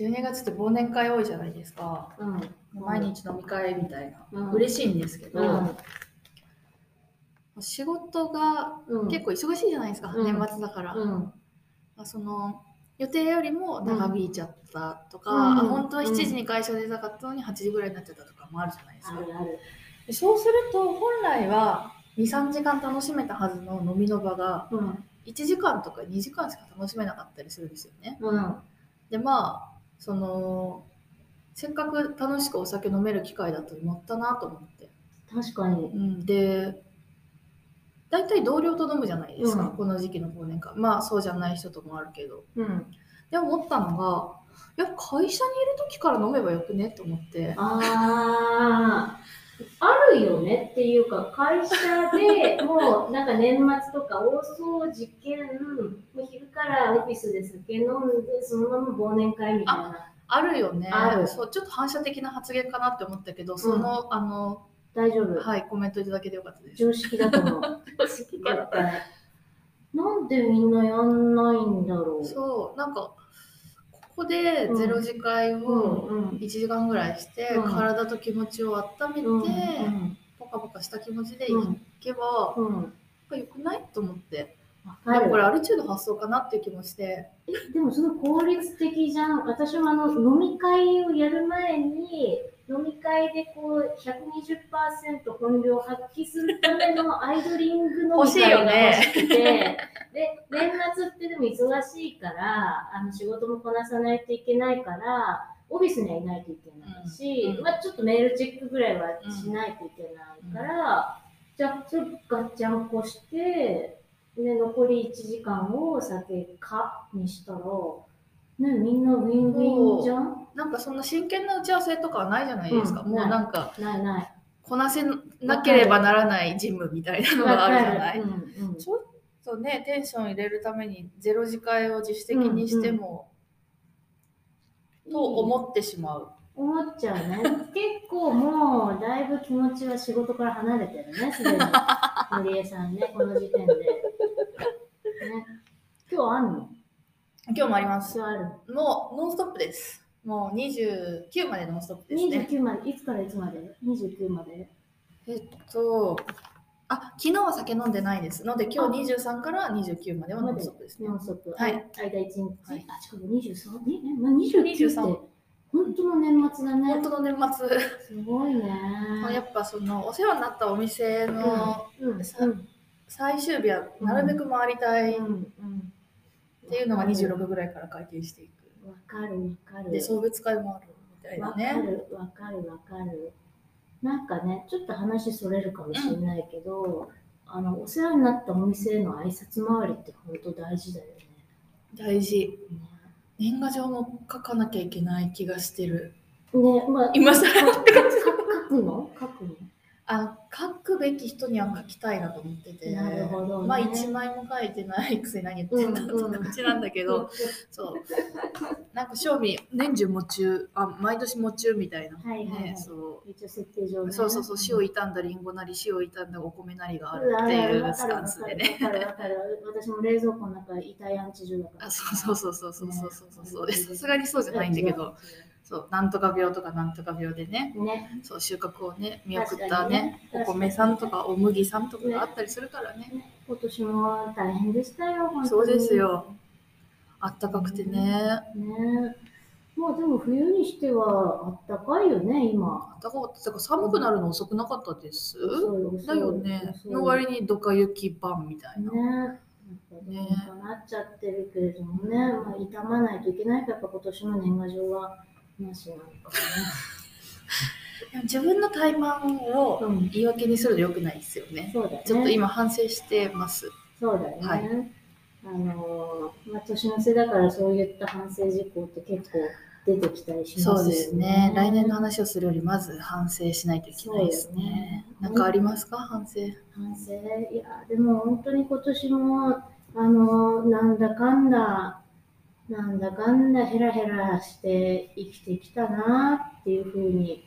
12月って忘年会多いじゃないですか。うん。毎日飲み会みたいな。うん嬉しいんですけど、うん仕事がうん。結構忙しいじゃないですか、うん年末だから。うん。まあその予定よりも長引いちゃったとか、うんあ本当は7うん時に会社出たかったのに8時ぐらいになっちゃったとかもあるじゃないですか。そうすると本来は23時間楽しめたはずの飲みの場がうん。1時間とか2時間しか楽しめなかったりするんですよね。うん。でまあそのせっかく楽しくお酒飲める機会だと思ったなと思って。確かに。うん、で大体同僚と飲むじゃないですか、うんこの時期の忘年会まあそうじゃない人ともあるけどうん。で思ったのがいや会社にいる時から飲めばよくねと思ってああ。あるよねっていうか、会社でもうなんか年末とか大掃除兼、からオフィスで酒飲んで、そのまま忘年会みたいな。あるよね。そうちょっと反射的な発言かなって思ったけどその、あの大丈夫。はいコメントいただけてよかったです。常識だと思う。絶対。なんでみんなやんないんだろう。そうなんかここでゼロ次会うんをうん。1時間ぐらいして、うん。体と気持ちを温めて、うんポカポカした気持ちでいうん。けば、よくないと思ってわでもこれかアルチュード発想かなっていう気もして。る。でもその効率的じゃん。私もあの飲み会をやる前に、飲み会でこう120%本領を発揮するためのアイドリングの 欲しくて、で、年末ってでも忙しいから、あの仕事もこなさないといけないから、オフィスにはいないといけないし、うん。うんまあ、ちょっとメールチェックぐらいはしないといけないから、じゃあ、それガッチャンコして、で、残り1時間を酒かにしたら、ね、みんなウィンウィンじゃん？なんかそんな真剣な打ち合わせとかはないじゃないですか、うん。もうなんかないない。こなせなければならないジムみたいなのがあるじゃない、わかる。うんうん。ちょっとねテンション入れるためにゼロ次会を自主的にしても、と思ってしまう。思っちゃうね。結構もう、だいぶ気持ちは仕事から離れてるね、すでに。のりえさんね、この時点で。ね、今日あんの？今日もあります。もうノンストップですもう29までノンストップですね29まで、いつからいつまで ?29 まで？えっとあ昨日は酒飲んでないですので今日23から29まではノンストップですねノンストップ。はい間1日？はいあ、しかも23。え、えまあ、29って23本当の年末だね。本当の年末すごいね。やっぱそのお世話になったお店のうん、さ最終日はなるべく回りたいっうん、うん。ていうのが26ぐらいから回転していく。わかるわかる。で、送別会もあるみたいわかなね。るわかるわかる。なんかね、ちょっと話それるかもしれないけど、あの、お世話になったお店への挨拶回りって本当大事だよね。大事。ね年賀状も書かなきゃいけない気がしてる。ね、まあ、今更って感じ。か書くの？書くの？あの書くべき人には書きたいなと思ってて、なるほどね。まあ一枚も書いてないくせに何言ってんだって感じなんだけど、そう。なんか賞味年中喪中あ毎年喪中みたいな、ねはいはいはい。そう。一応設定上ね。そうそうそう。塩を傷んだりんごなり塩を傷んだお米なりがあるっていうスタンスでね。私も冷蔵庫の中遺体安置所だから。あそうそうそうそうそうそうそうそう。ね。さすがにそうじゃないんだけど、そうなんとか病とかなんとか病でね。ね。そう収穫をね見送ったね。にね。お米さんとかお麦さんとかがあったりするからね。ね。今年も大変でしたよ、本当に。そうですよ。あったかくてね。ね。まあでも冬にしてはあったかいよね、今。あったかかった。てか寒くなるの遅くなかったです？遅い遅いだよね。の割にドカ雪版みたいな、ね。なっちゃってるけれどもね、まあ、傷まないといけないから、今年の年賀状はなしなのかでも自分の怠慢を言い訳にするのよくないですよね。そうだね。ちょっと今反省してます。そうだよね。はい。あのーまあ、年の瀬だからそういった反省事項って結構出てきたりしますよね。そうですね。来年の話をするよりまず反省しないといけないですね。そうよね。なんかありますか？反省。反省？いやでも本当に今年もあのなんだかんだなんだかんだヘラヘラして生きてきたなっていうふうに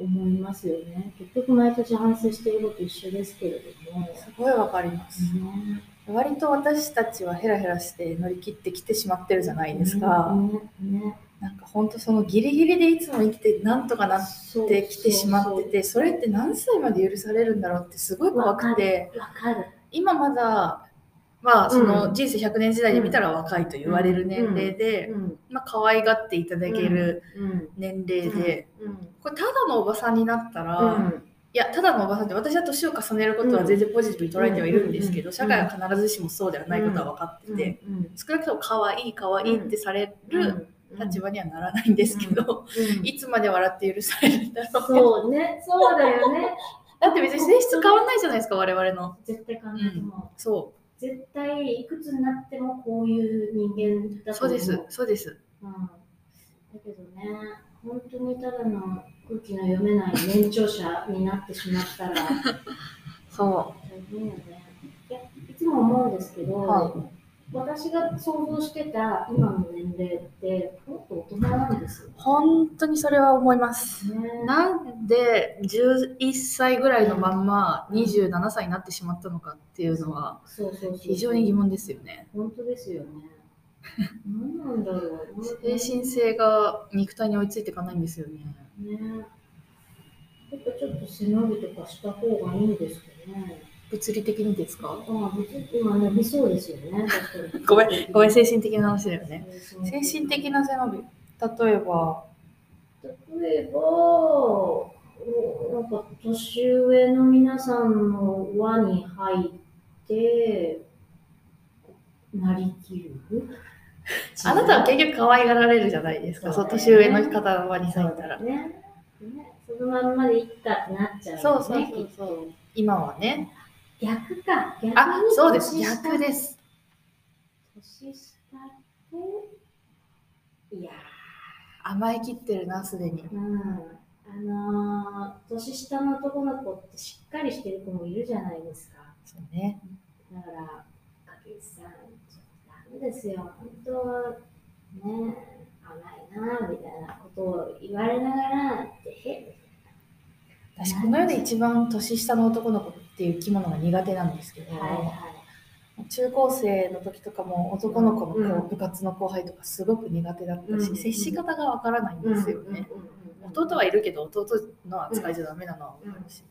思いますよね。結局毎年反省していること一緒ですけれども、すごいわかります。ね。割と私たちはヘラヘラして乗り切ってきてしまってるじゃないですか、ねねなんか本当そのギリギリでいつも生きてなんとかなってきてしまっててそれって何歳まで許されるんだろうってすごい怖くて。わかる。今まだまあそのうん。人生100年時代で見たら若いと言われる年齢で、うん。まあ可愛がっていただけるうん。年齢で、うん。これただのおばさんになったら、うん。いやただのおばさんって私は年を重ねることは全然ポジティブに捉えてはいるんです。けど、うん。社会は必ずしもそうではないことは分かってて、うん。少なくとも可愛い可愛いってされる立場場にはならないんですけど、いつまで笑って許されるんだろうそうね、そうだよね。だって別に性質変わんないじゃないですか我々の。絶対考えても、そ絶対いくつになってもこういう人間だと思う。うそうですそうですうん。だけどね、本当にただの空気の読めない年長者になってしまったら そ大変よね。いや、いつも思うんですけど、は私が想像してた今の年齢ってもっと大人なんですよう。本当にそれは思いますね。なんで11歳ぐらいのまんま27歳になってしまったのかっていうのは。非常に疑問ですよね本当ですよね。何なんだろう。精神性が肉体に追いついていかないんですよねね。やっぱちょっと背伸びとかした方がいいんですかね。物理的にですか？今伸びそうですよね。ごめんごめん精神的な話だよね精精神的な背伸び例えば例えば、おなんか年上の皆さんの輪に入って、なりきる？あなたは結局可愛がられるじゃないですか、そうね年上の方の場に入ったら。ねね。そのまんまでいったってなっちゃう、ね。そうそうそうそう今はね。逆か。逆にあ、そうです、逆です。年下って、いや甘えきってるな、すでに。ー、うん。あのー、年下の男の子ってしっかりしてる子もいるじゃないですか。そうね。だから、かけさん、ちょっとダメですよ。本当は、ね、甘いな、みたいなことを言われながら、ってへ私、この世で一番年下の男の子っていう生き物が苦手なんですけど、はいはい。中高生の時とかも男の子のこううん。部活の後輩とかすごく苦手だったし、うん接し方がわからないんですよね。うん弟はいるけど弟の扱いじゃダメなのは分かるし、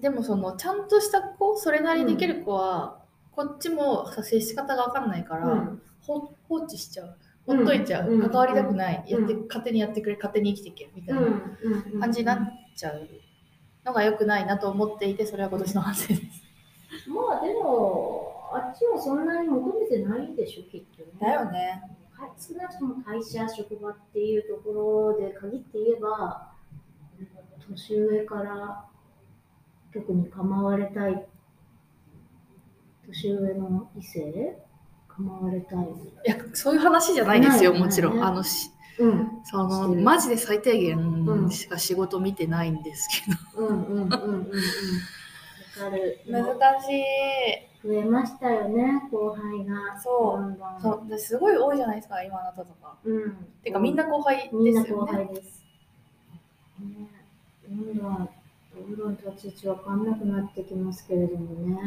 でもそのちゃんとした子それなりにできる子は、こっちも接し方が分かんないから、放置しちゃう。ほっといちゃう、うん。関わりたくない、うん。やって勝手にやってくれ勝手に生きていけみたいなうん。感じになっちゃうのが良くないなと思っていてそれは今年の反省です。まあでも、あっちもそんなに求めてないでしょ、きっとね。だよね。か少なくとも会社、職場っていうところで限って言えば、年上から特に構われたい、年上の異性構われたい。いやそういう話じゃないですよもちろん、あのしうん。そのマジで最低限うんしか仕事見てないんですけど、うんうんうんうんうん。わかる。難しい増えましたよね、後輩が。そうそうですごい多いじゃないですか今あなたとかうん。てかみんな後輩みんな後ですよね輩です。ね、どんどん、どんどん立ち位置わかんなくなってきますけれどもね。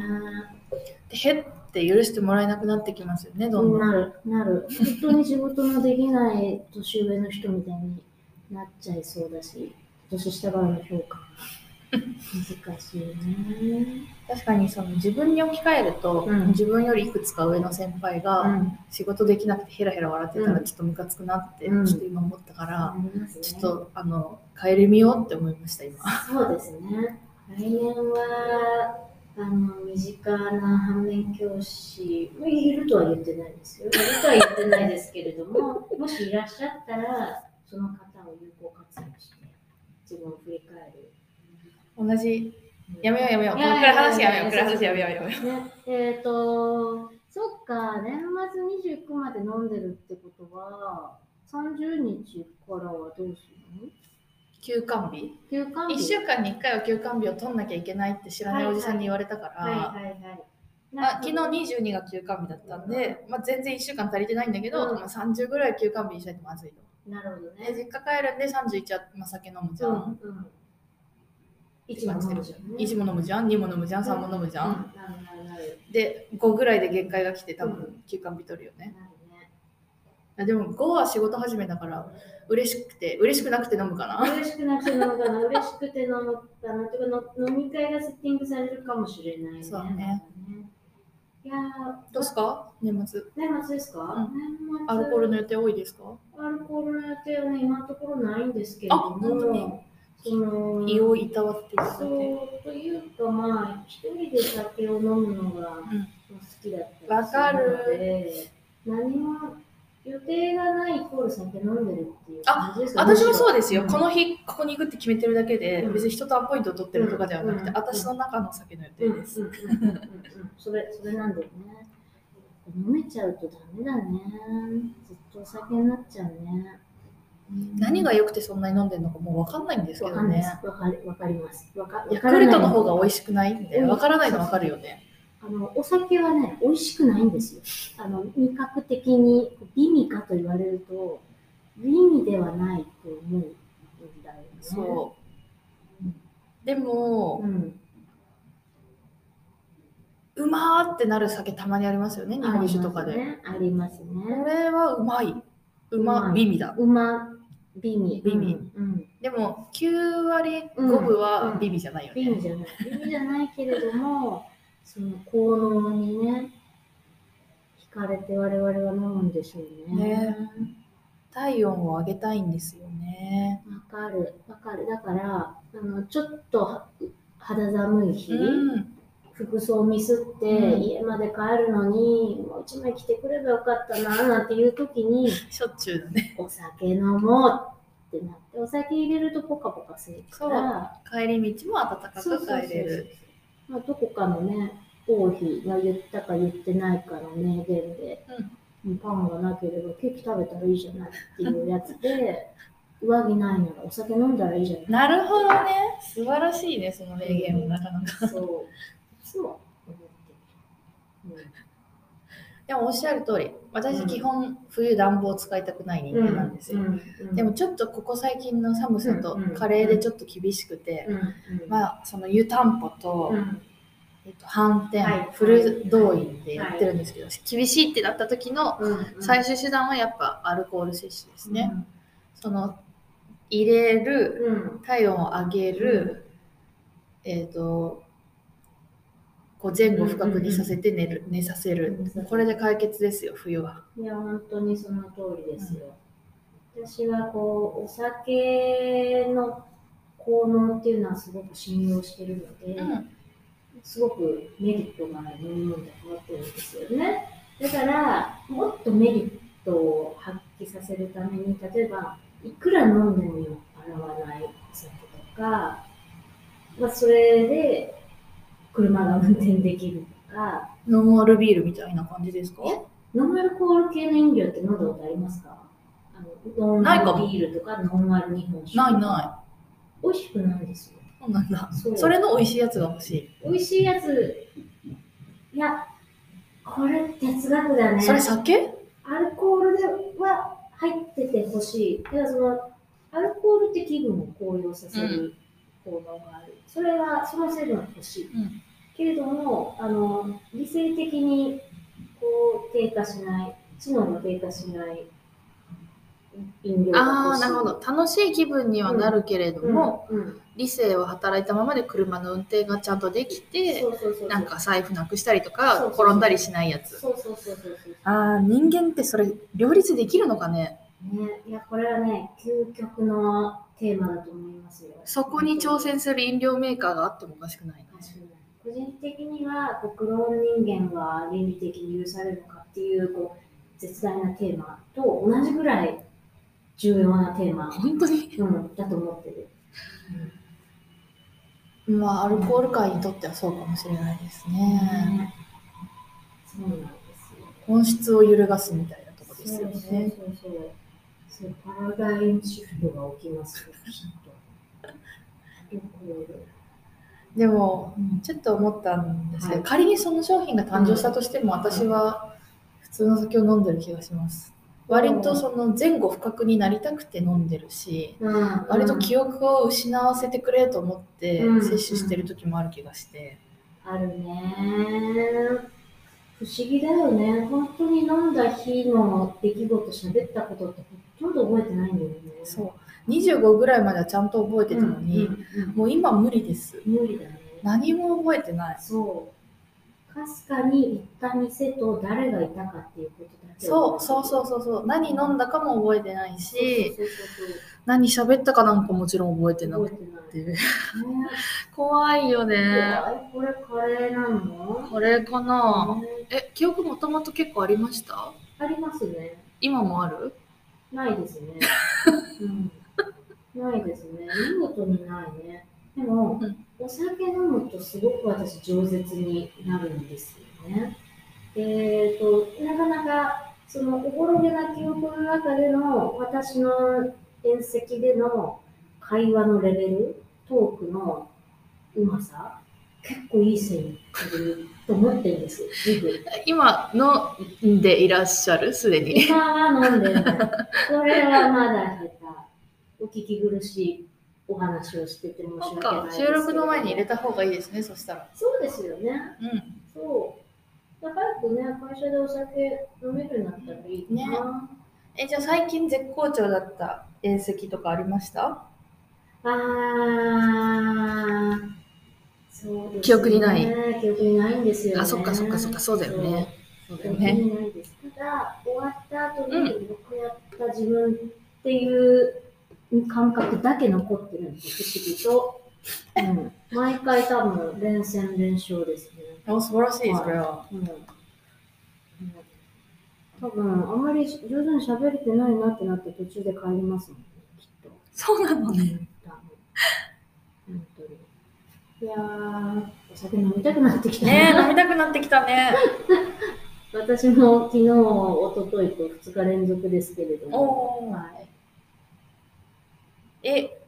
でへって許してもらえなくなってきますよねどんどんなる、なる。本当に仕事のできない年上の人みたいになっちゃいそうだし、年下からの評価。難しいね。確かにその自分に置き換えると、うん自分よりいくつか上の先輩うがん。仕事できなくてヘラヘラ笑ってたらうんちょっとムカつくなって、うんちょっと今思ったから、ありますねちょっとあの帰り見ようって思いました今そうですね。来年は、あの、身近な反面教師、もいるとは言ってないですよ。いるとは言ってないですけれども、もしいらっしゃったら、その方を有効活用して、自分を振り返る。同じやめようやめようこれ話やめようこれ話やめようやめようね、えっ、と、そっか、年末29まで飲んでるってことは、30日からはどうするの？休館日？休館日1週間に1回は休館日を取んなきゃいけないって知らないおじさんに言われたから、はいはいはい。あ昨日22が休館日だったんで、まあ、全然1週間足りてないんだけど、うんまあ、30ぐらい休館日にしないとまずいと。なるほどでね。実家帰るんで31は、まあ、酒飲むじゃん。うんうん。一番してるじゃん。1も飲むじゃん、2も飲むじゃん、3も飲むじゃん。なるなるなる。で、5ぐらいで限界が来て多う分休館日取るよね。なるね。あでも5は仕事始めだから嬉しくて嬉しくなくて飲むかな。嬉しくなくて飲むかな、嬉しくて飲むかな、とかの飲み会がセッティングされるかもしれないね。そうね。いやー、どうですか？年末。年末ですか、うん。年末。アルコールの予定多いですか？アルコールの予定はね、今のところないんですけれども、その胃をいたわってそうというか、まあ、一人で酒を飲むのが好きだったりすわかる。ので、何も予定がないイコール酒飲んでるっていう感じですか？私もそうですよ、ん。この日ここに行くって決めてるだけで、うん。別に人とアポイントを取ってるとかではなくて、うん。私の中の酒の予定です、うん。うん。うん。うん。うん。それそれなんだよね。飲めちゃうとダメだね。ずっとお酒になっちゃうね。何が良くてそんなに飲んでるのかもう分かんないんですけどね。す。わかります。わかヤクルトの方が美い。味しくないんで分からないの分かるよねあのお酒はね、美味しくないんですよ。あの味覚的に美味かと言われると、美味ではないと思うんだよね。そうでもう、ん。うまーってなる酒たまにありますよね日本酒とかで、ありますね。これはうまいうま美味だうま、美味。美味うん。でも9割5分は美味じゃないよね、美味じゃない。美味じゃないけれども、その効能にね、惹かれて我々は飲むんでしょうね。ね。体温を上げたいんですよね。わかる、わかる。だから、あのちょっとは肌寒い日、うん。服装ミスって、うん。家まで帰るのに、もう一枚着てくればよかったな、なんていう時に、しょっちゅうだね。お酒飲もうってなって、お酒入れるとポカポカするから、帰り道も暖かそうそうそうく帰れるまあ、どこかのね、王妃が言ったか言ってないかの名言で、パンがなければケーキ食べたらいいじゃないっていうやつで、上着ないならお酒飲んだらいいじゃない。なるほどね。素晴らしいねその名言もなかなか。そう。いつも思ってる。でもおっしゃる通り私基本冬暖房使いたくない人間なんですよ、でもちょっとここ最近の寒さとうん。うん。加齢でちょっと厳しくて、うん、うん、まあその湯たんぽと、うん、えっと、反転、はい。フル動員でやってるんですけど、厳しいってなった時のうん、最終手段はやっぱアルコール摂取ですね、その入れるうん、体温を上げる、えっ、とこう前後不覚にさせて寝る、寝させる。うんこれで解決ですよ冬は。いや、本当にその通りですよ。私はこう、お酒の効能っていうのはすごく信用してるので、うん。すごくメリットがある飲み物だと思ってるんですよね。だから、もっとメリットを発揮させるために、例えば、いくら飲んでも酔っ払わないお酒とか、まあ、それで車が運転できるとか、ノンアルビールみたいな感じですか？ノンアルコール系の飲料って飲んだことありますか？あのノンアルビールとかノンアル日本酒。ないな美味しくないんですよ。いそうなんだ。そう。それの美味しいやつが欲しい。美味しいやつ、いや、これ哲学だね。それ酒？アルコールでは入っててほしい。だからその、アルコールって気分を高揚させる効能がある。それは、その成分は欲しい。うんけれども、あの、理性的にこう低下しない、知能が低下しない飲料があ欲しい。あなるほど楽しい気分にはなるけれども、うん、うん理性は働いたままで車の運転がちゃんとできてそうそうそう。なんか財布なくしたりとか転んだりしないやつそうそうそうそうそう。ああ人間ってそれ両立できるのかね？ね、いや、これはね、究極のテーマだと思いますよ。そこに挑戦する飲料メーカーがあってもおかしくないな個人的には、こうクローン人間は倫理的に許されるのかっていうこう絶大なテーマと同じぐらい重要なテーマ、本当に？うん、だと思ってる。まあアルコール界にとってはそうかもしれないですねねそうなんですよ。本質を揺るがすみたいなとこですよそうそうねそうそう。そうパラダイムシフトが起きます でもちょっと思ったんですけど、はい。仮にその商品が誕生したとしても、私は普通の酒を飲んでる気がします。割とその前後不覚になりたくて飲んでるし、うん。割と記憶を失わせてくれと思ってうん。摂取してる時もある気がして、あるね不思議だよね。本当に飲んだ日の出来事、喋ったことってほとんど覚えてないんだよね。そう25ぐらいまではちゃんと覚えてたのに、うんうんうんもう今無理です無理だね。何も覚えてないそう。かすかに行った店と誰がいたかっていうことだけそうそううそうそうそう。何飲んだかも覚えてないし何喋ったかなんかもちろん覚えてなくて。ない。てね。怖いよね。これカレーなの？これかな。ね。え記憶もともと結構ありました？ありますね。今もある？ないですね。うん、ないですね。見事にないね。でも、うんお酒飲むとすごく私饒舌になるんですよね。えっ、と、なかなかそのおぼろげな記憶の中での私の宴席での会話のレベル、トークのうまさ、結構いい線いってると思ってるんです。僕 今飲んでいらっしゃる？すでに今は飲んでない。これはまだ下手。お聞き苦しいお話をしてて申し訳ない収録の前に入れた方がいいですねそしたらそうですよね。うんそう。早くね、会社でお酒飲めるようになったらいいな。えじゃあ最近絶好調だった宴席とかありました？あー、そうですね。記憶にない記憶にないんですよ、ね。あそっかそっかそっかそうだよねそうだ記憶よねにないです。ただ、終わった後によくやった自分っていう感覚だけ残ってるんです、不思議と。うん、毎回多分連戦連勝ですね。あ素晴らしいはいそれはうんうん多分あんまり上手に喋れてないなってなって途中で帰りますもんね、きっと。そうなのね本当に。いやー、お酒飲みたくなってきたねえ飲みたくなってきたね 私も昨日、一昨日と2日連続ですけれども。はい、え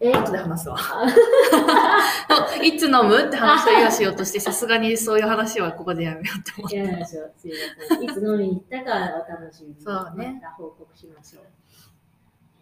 え後で話すわ いつ飲むって話を今しようとしてさすがにそういう話はここでやめようって思っいやいやすいません。いつ飲みに行ったかお楽しみに。そうね報告しましょう。